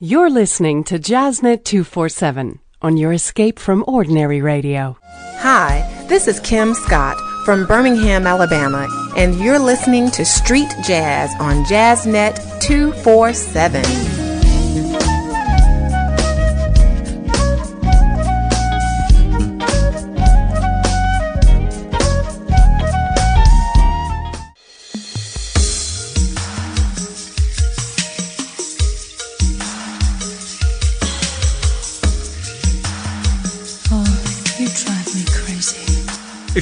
You're listening to Jazznet 247 on your escape from ordinary radio. Hi, this is Kim Scott from Birmingham, Alabama, and you're listening to Street Jazz on Jazznet 247.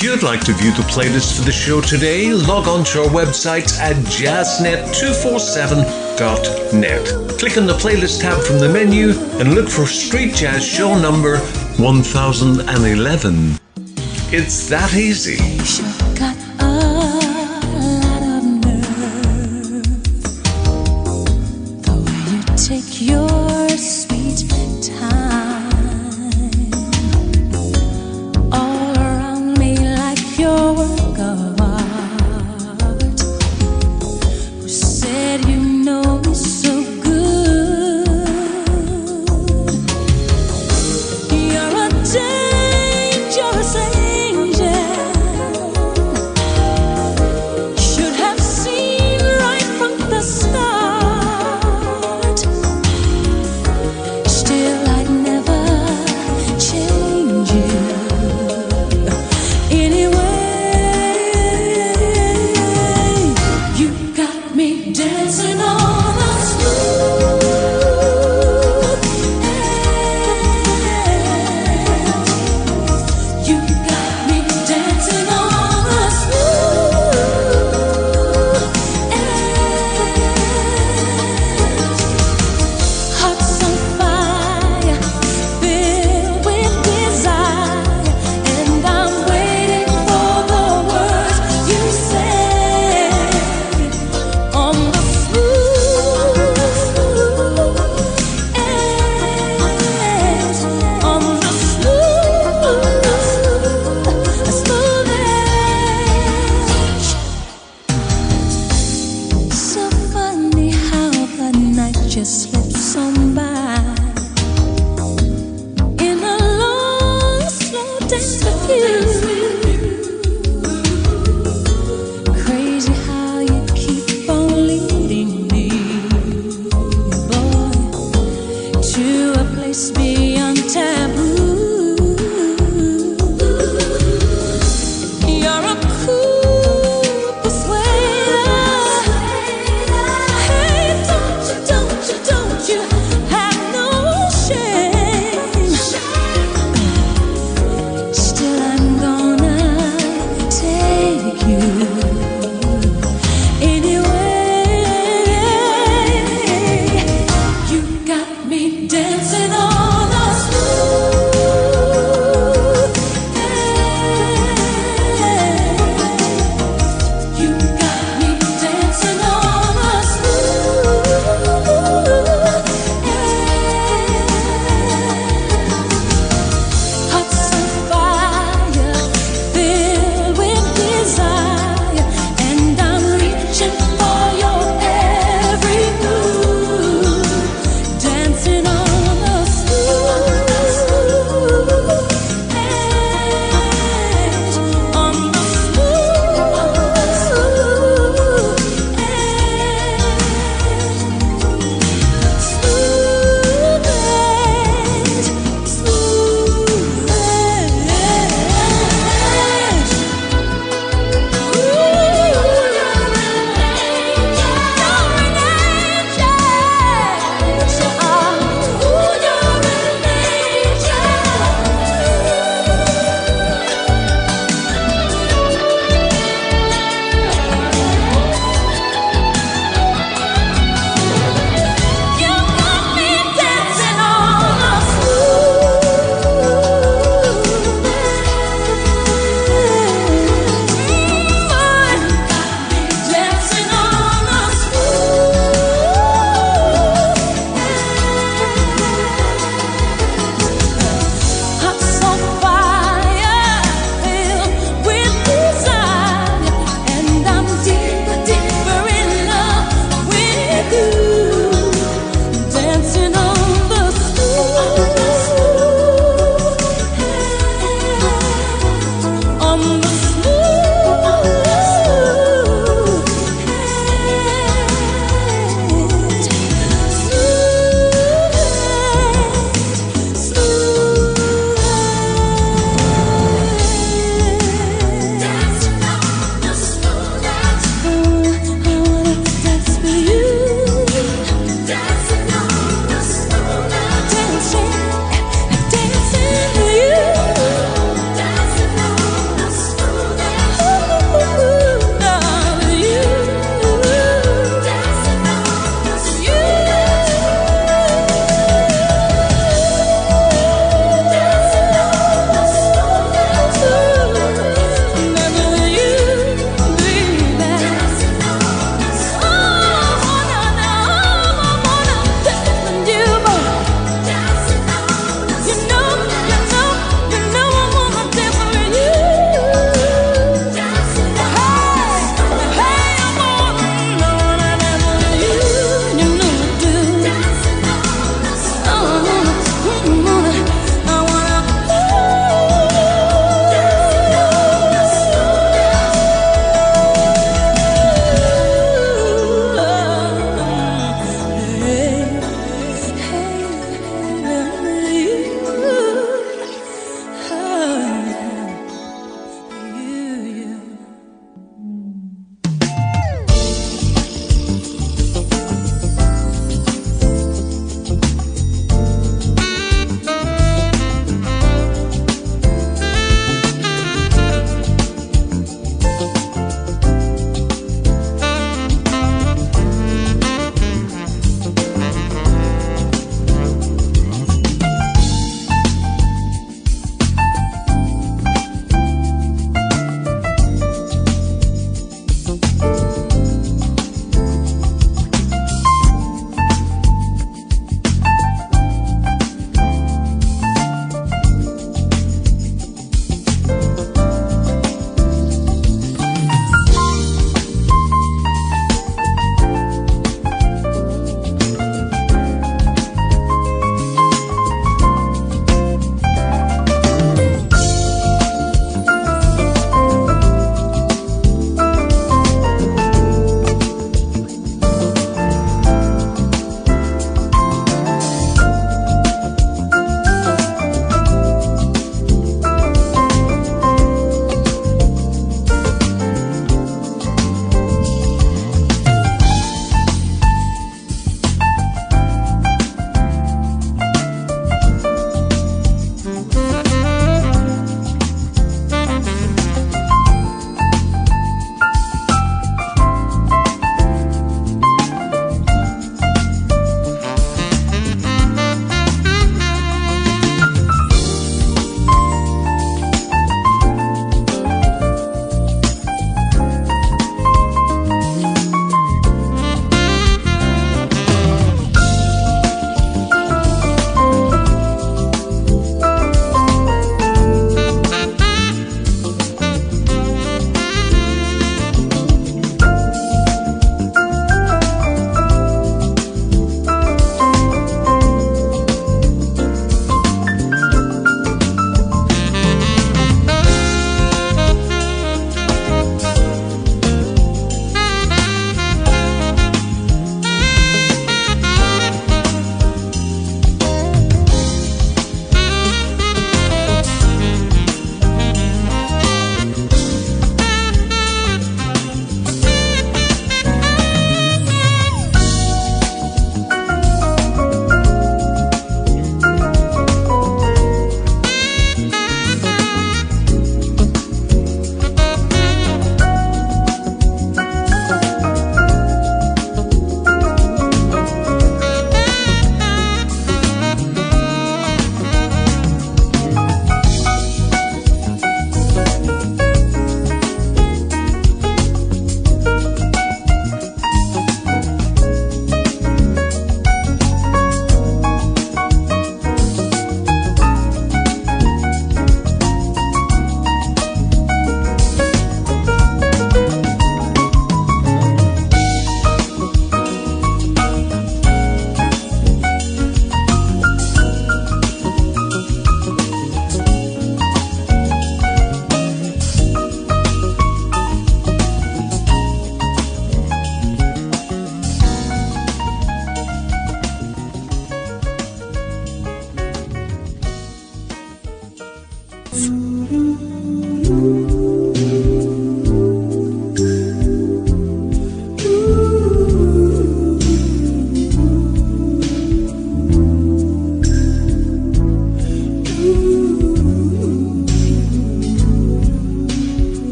If you'd like to view the playlist for the show today, log on to our website at jazznet247.net. Click on the playlist tab from the menu and look for Street Jazz Show number 1011. It's that easy.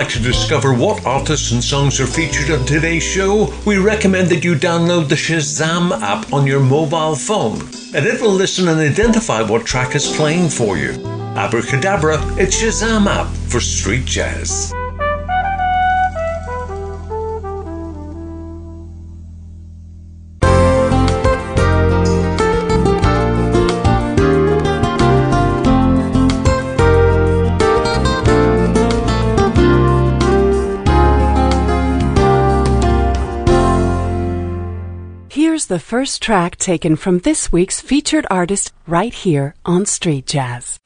Like to discover what artists and songs are featured on today's show, we recommend that you download the Shazam app on your mobile phone, and it will listen and identify what track is playing for you. Abracadabra, it's Shazam app for street jazz. The first track taken from this week's featured artist right here on Street Jazz.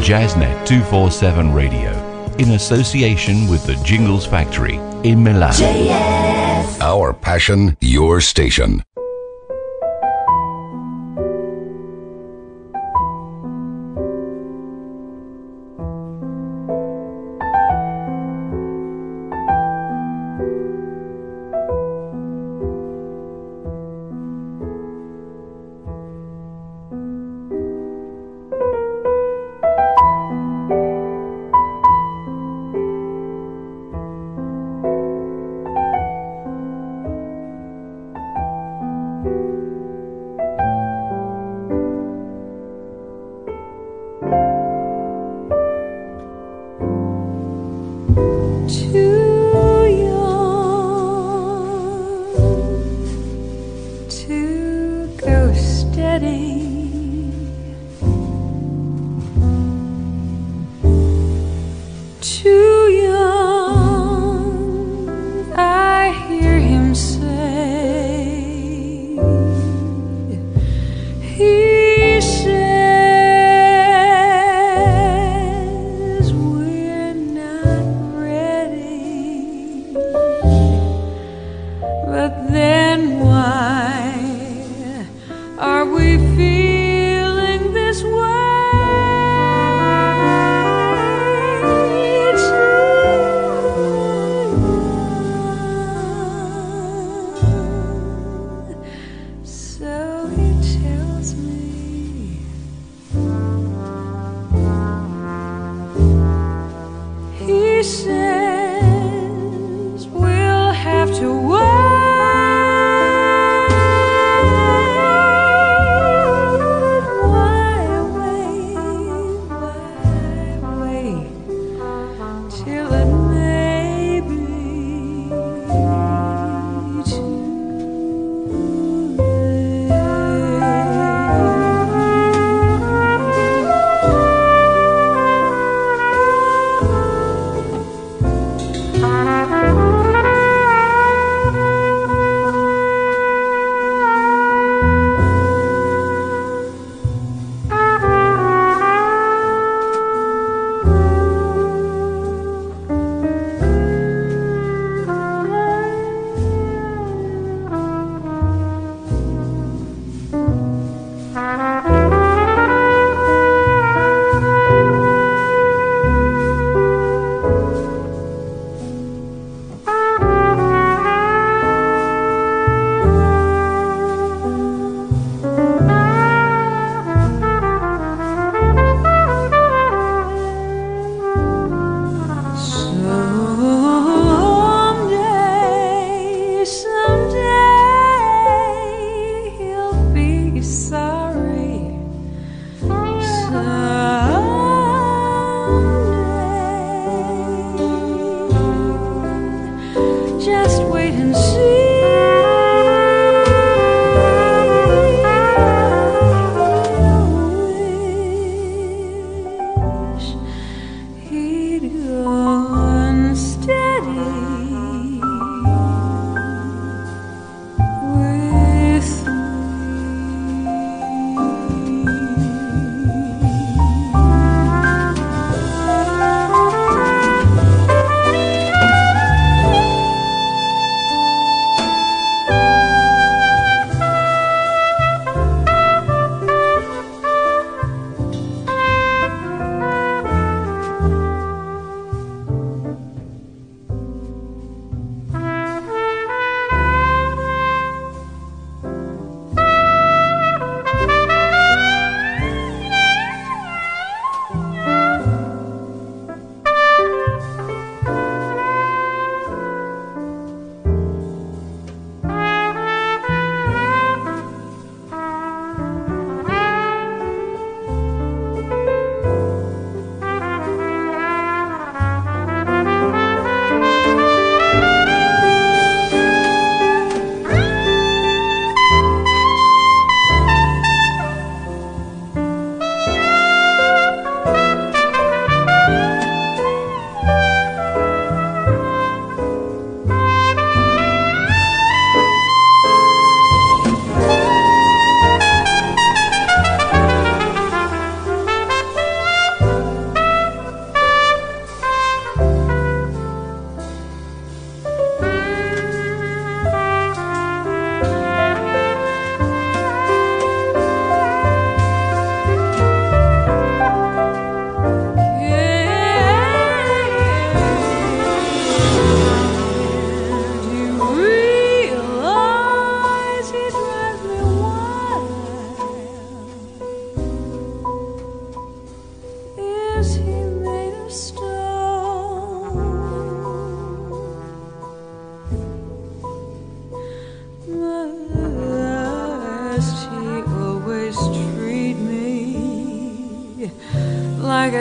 Jazznet 247 Radio in association with the Jingles Factory in Milan. Our passion, your station.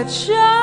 Child.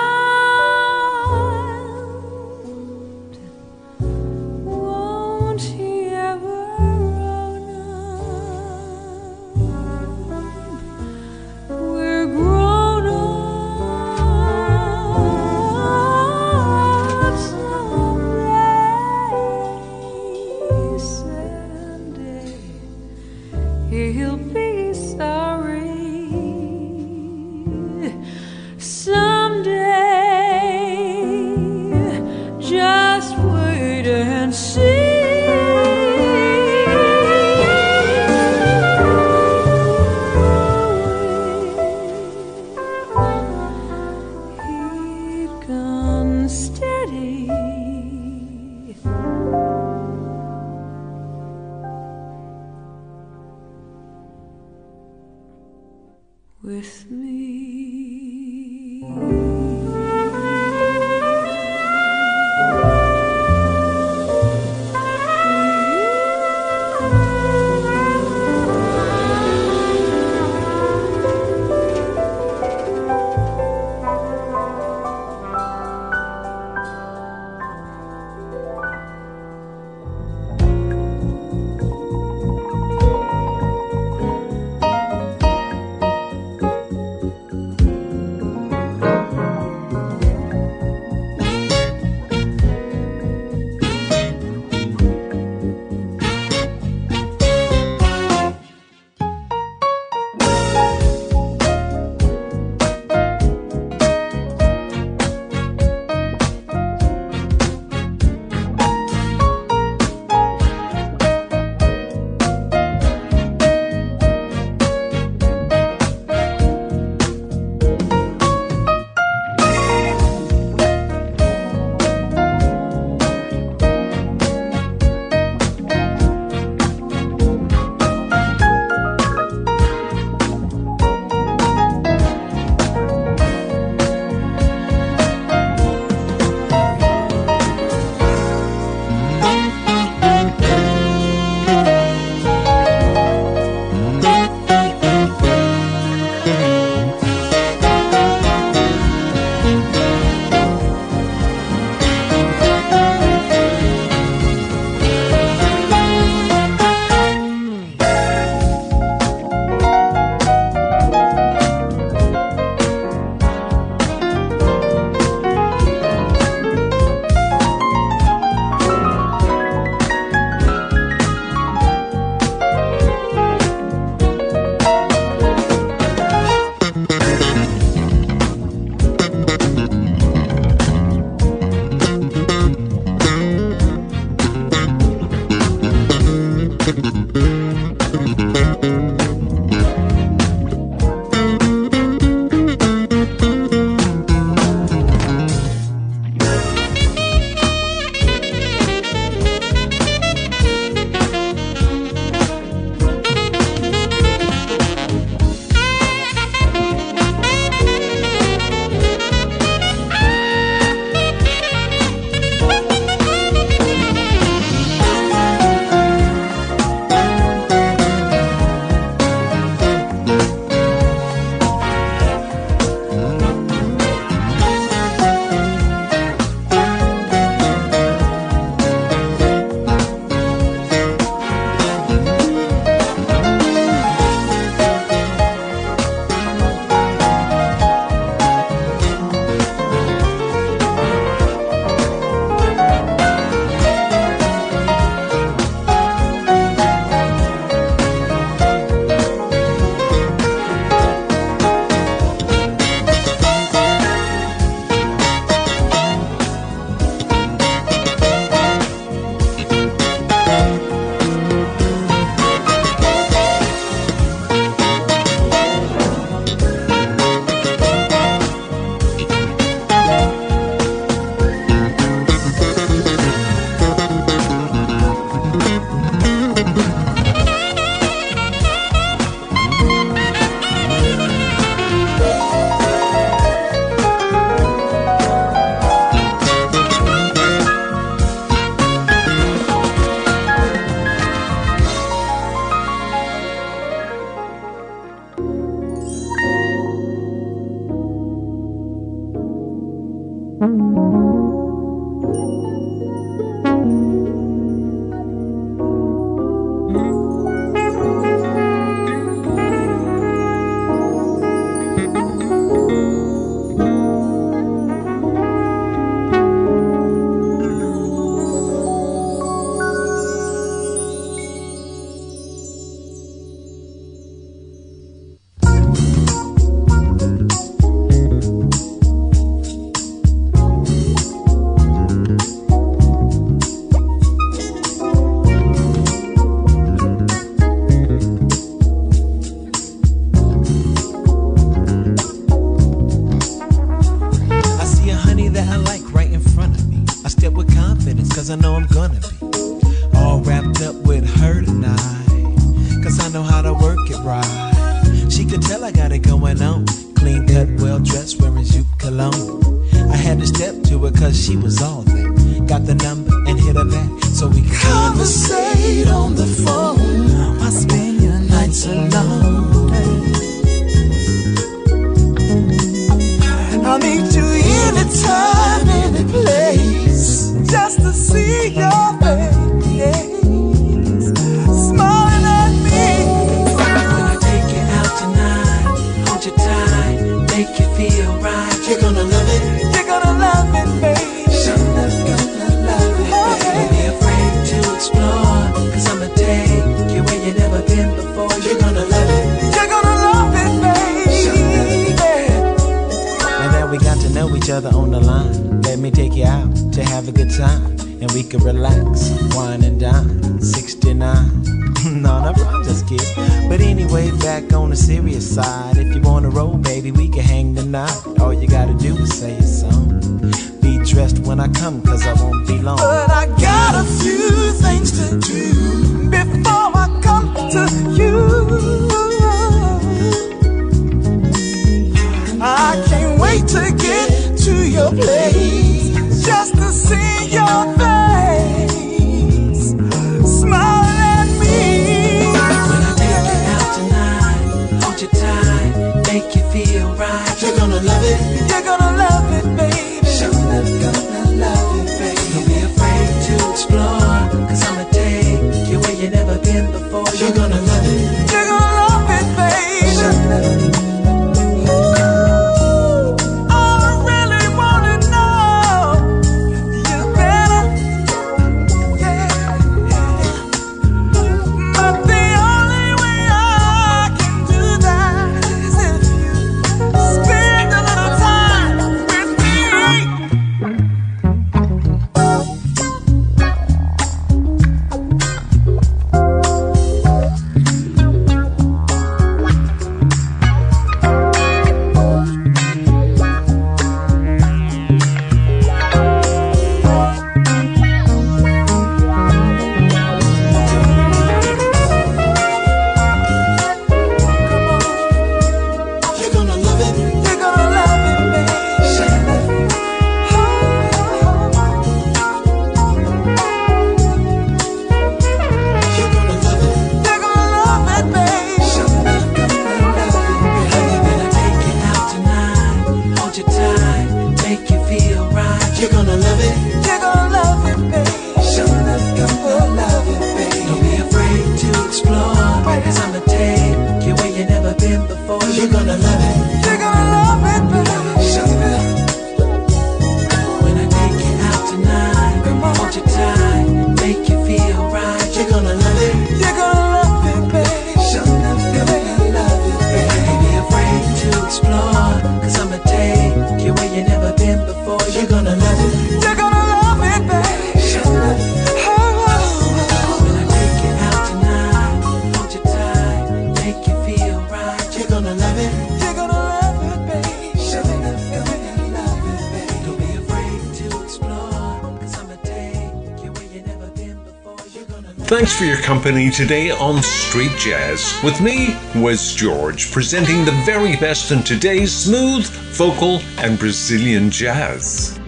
company today on Street Jazz. With me, Wes George, presenting the very best in today's smooth, vocal, and Brazilian jazz.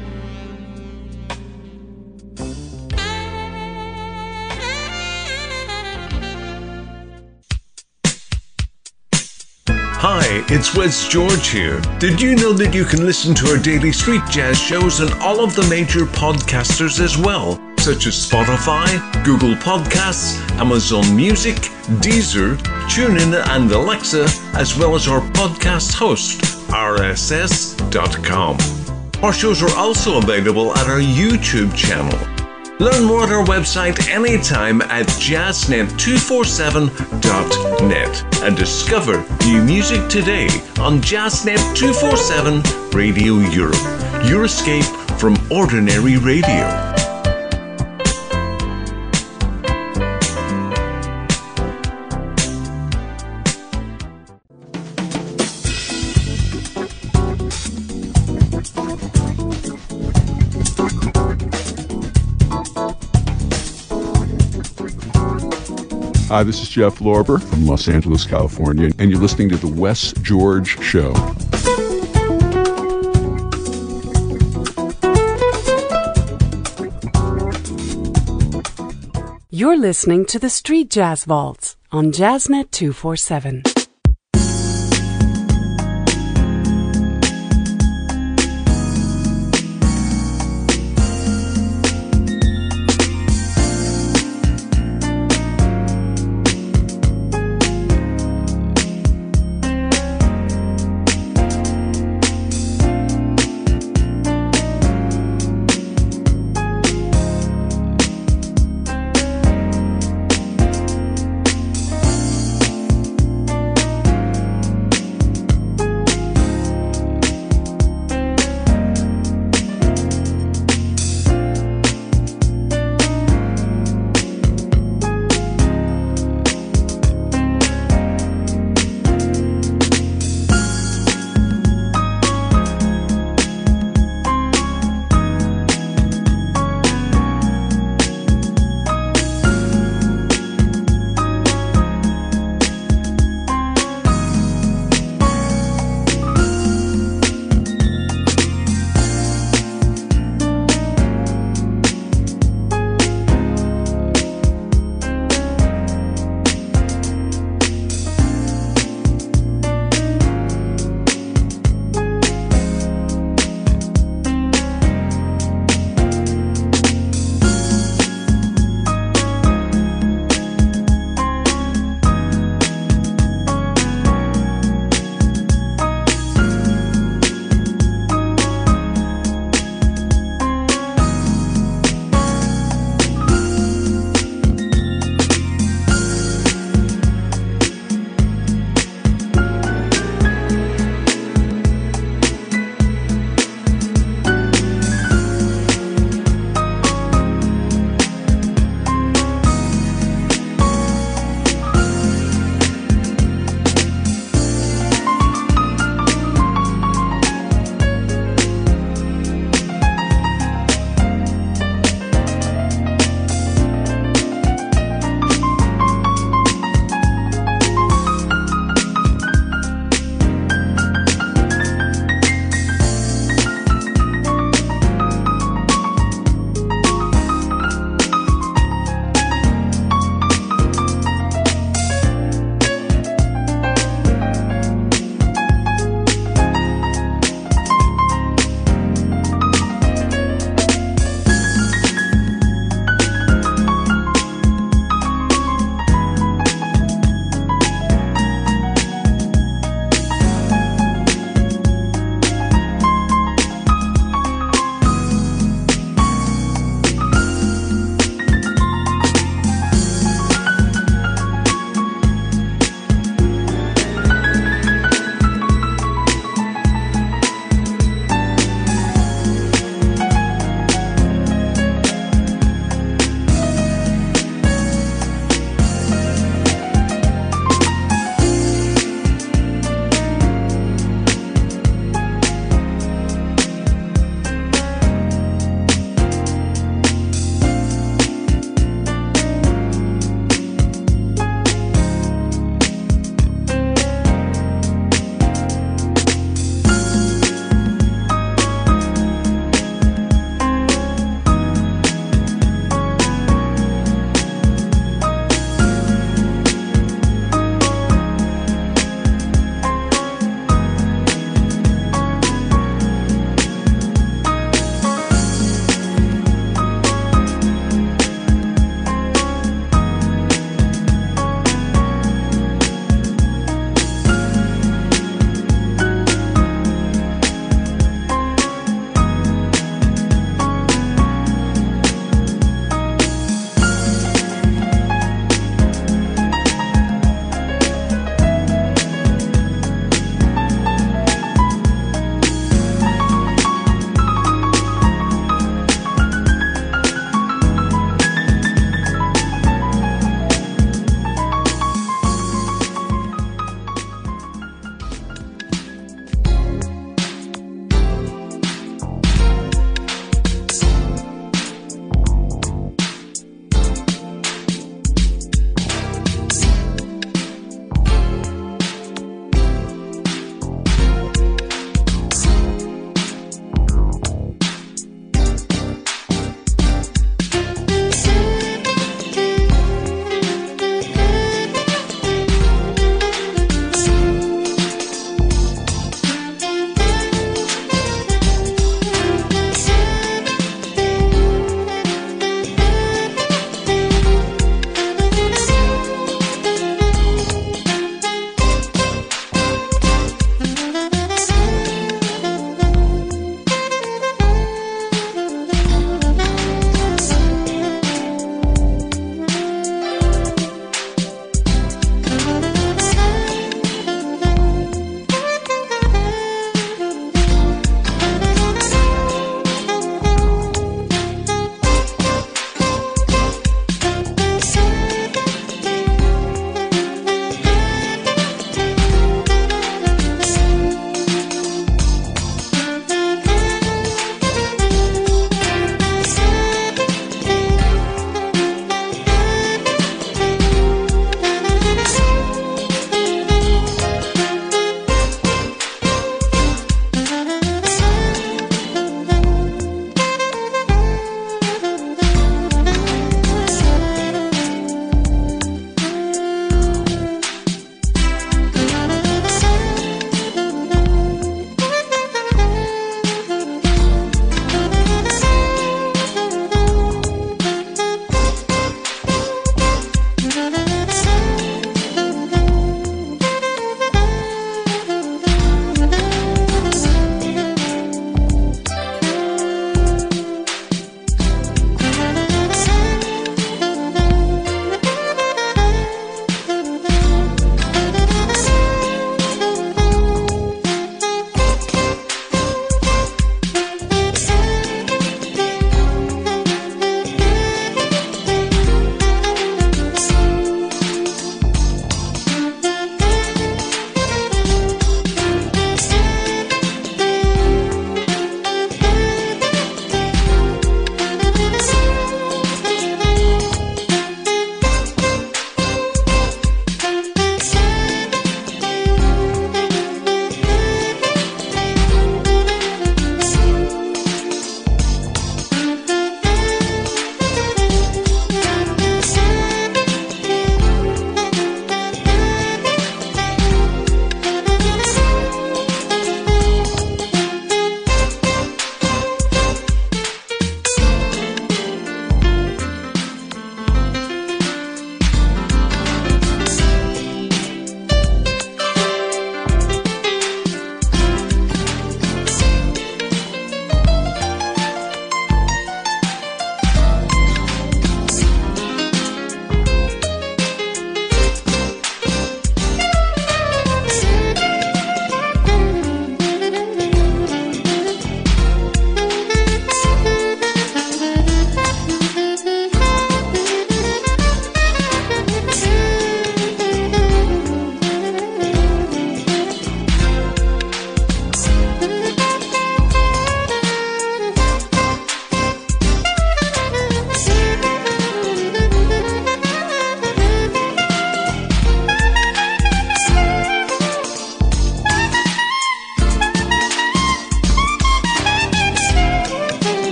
Hi, it's Wes George here. Did you know that you can listen to our daily street jazz shows and all of the major podcasters as well? such as Spotify, Google Podcasts, Amazon Music, Deezer, TuneIn, and Alexa, as well as our podcast host, rss.com. Our shows are also available at our YouTube channel. Learn more at our website anytime at jazznet247.net and discover new music today on Jazznet 247 Radio Europe, your escape from ordinary radio. Hi, this is Jeff Lorber from Los Angeles, California, and you're listening to The Wes George Show. You're listening to the Street Jazz Vaults on Jazznet 247.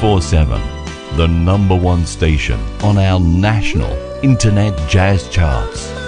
24 7, the number one station on our national internet jazz charts.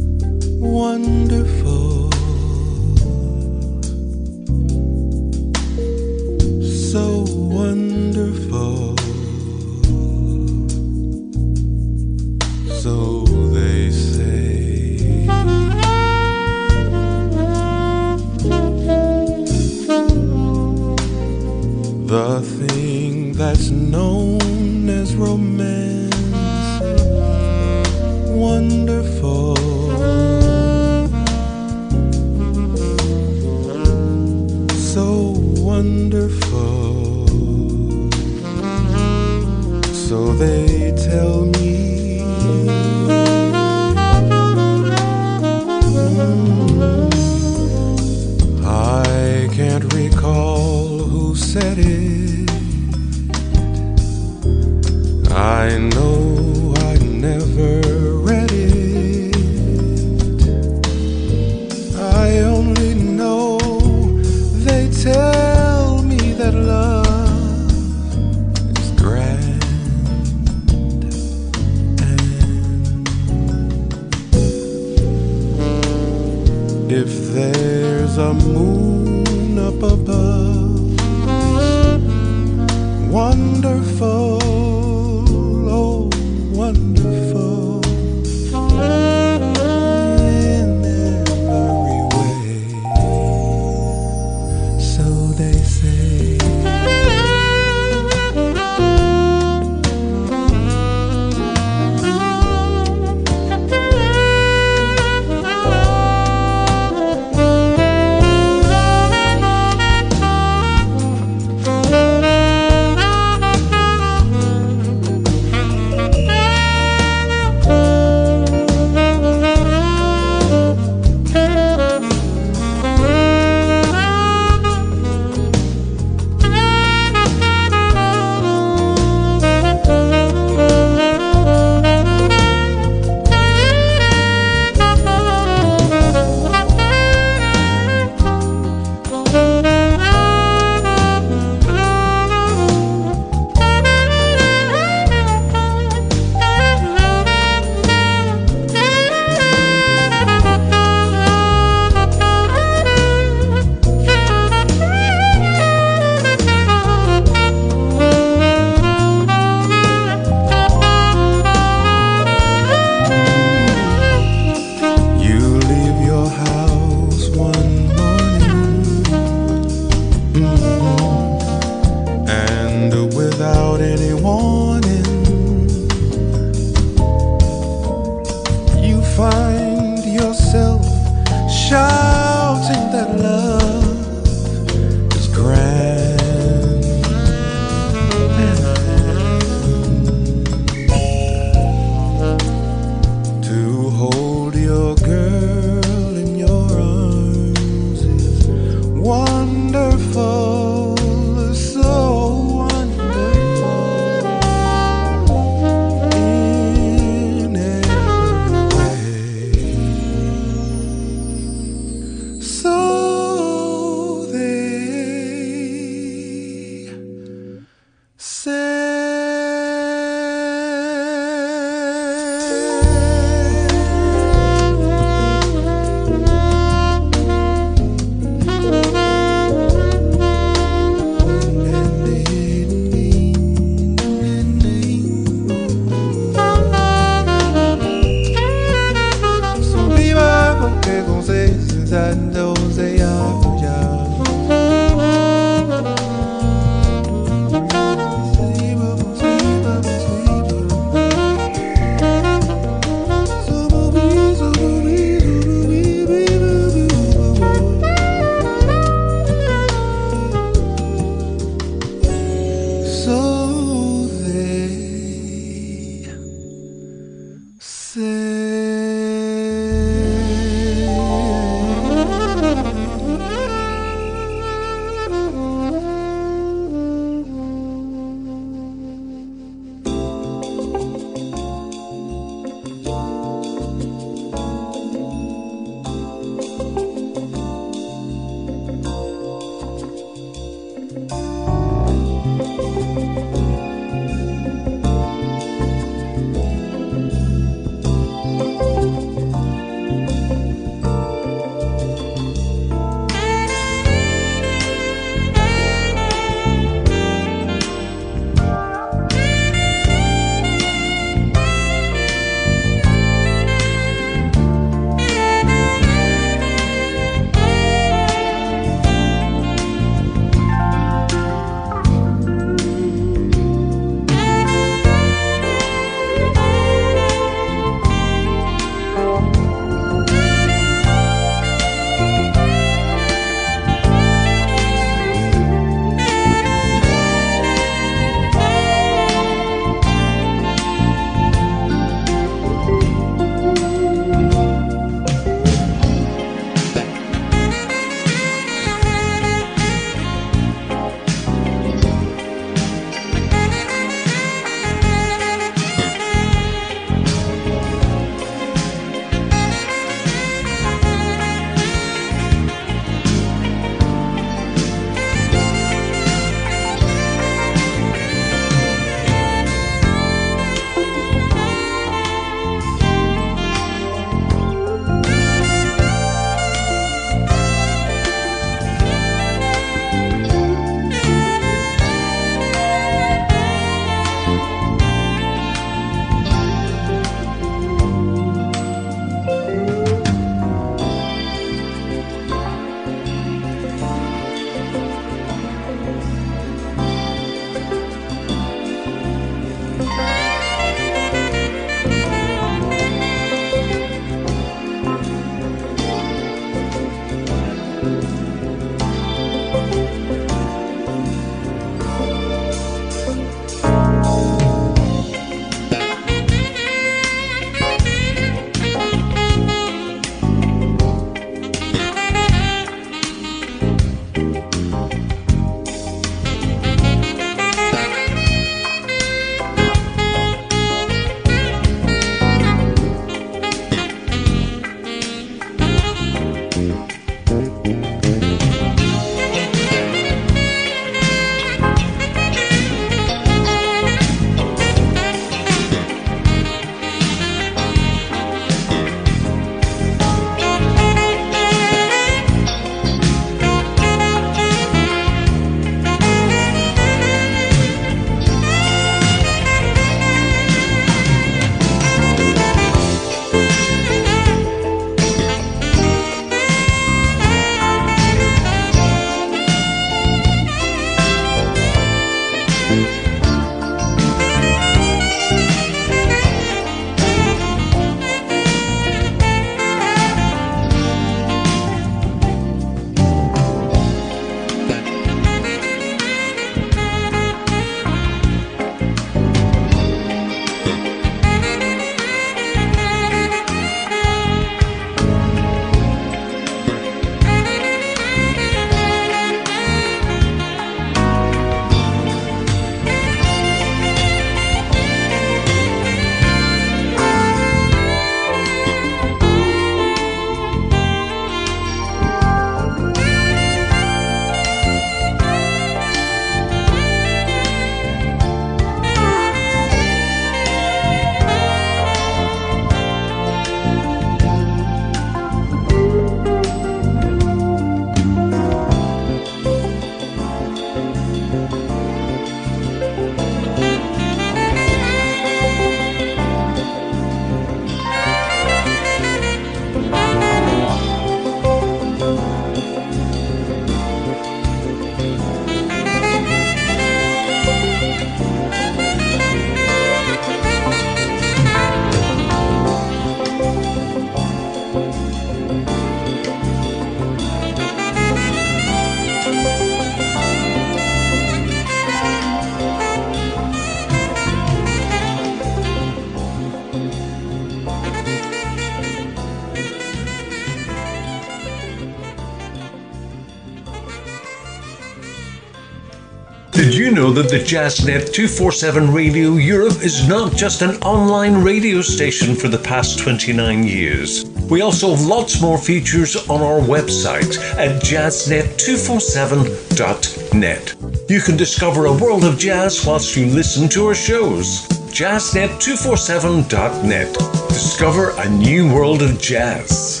That the Jazznet 247 Radio Europe is not just an online radio station for the past 29 years. We also have lots more features on our website at jazznet247.net. You can discover a world of jazz whilst you listen to our shows. jazznet247.net. Discover a new world of jazz.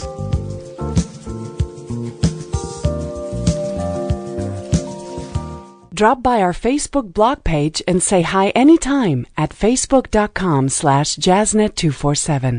Drop by our Facebook blog page and say hi anytime at facebook.com slash jazznet247.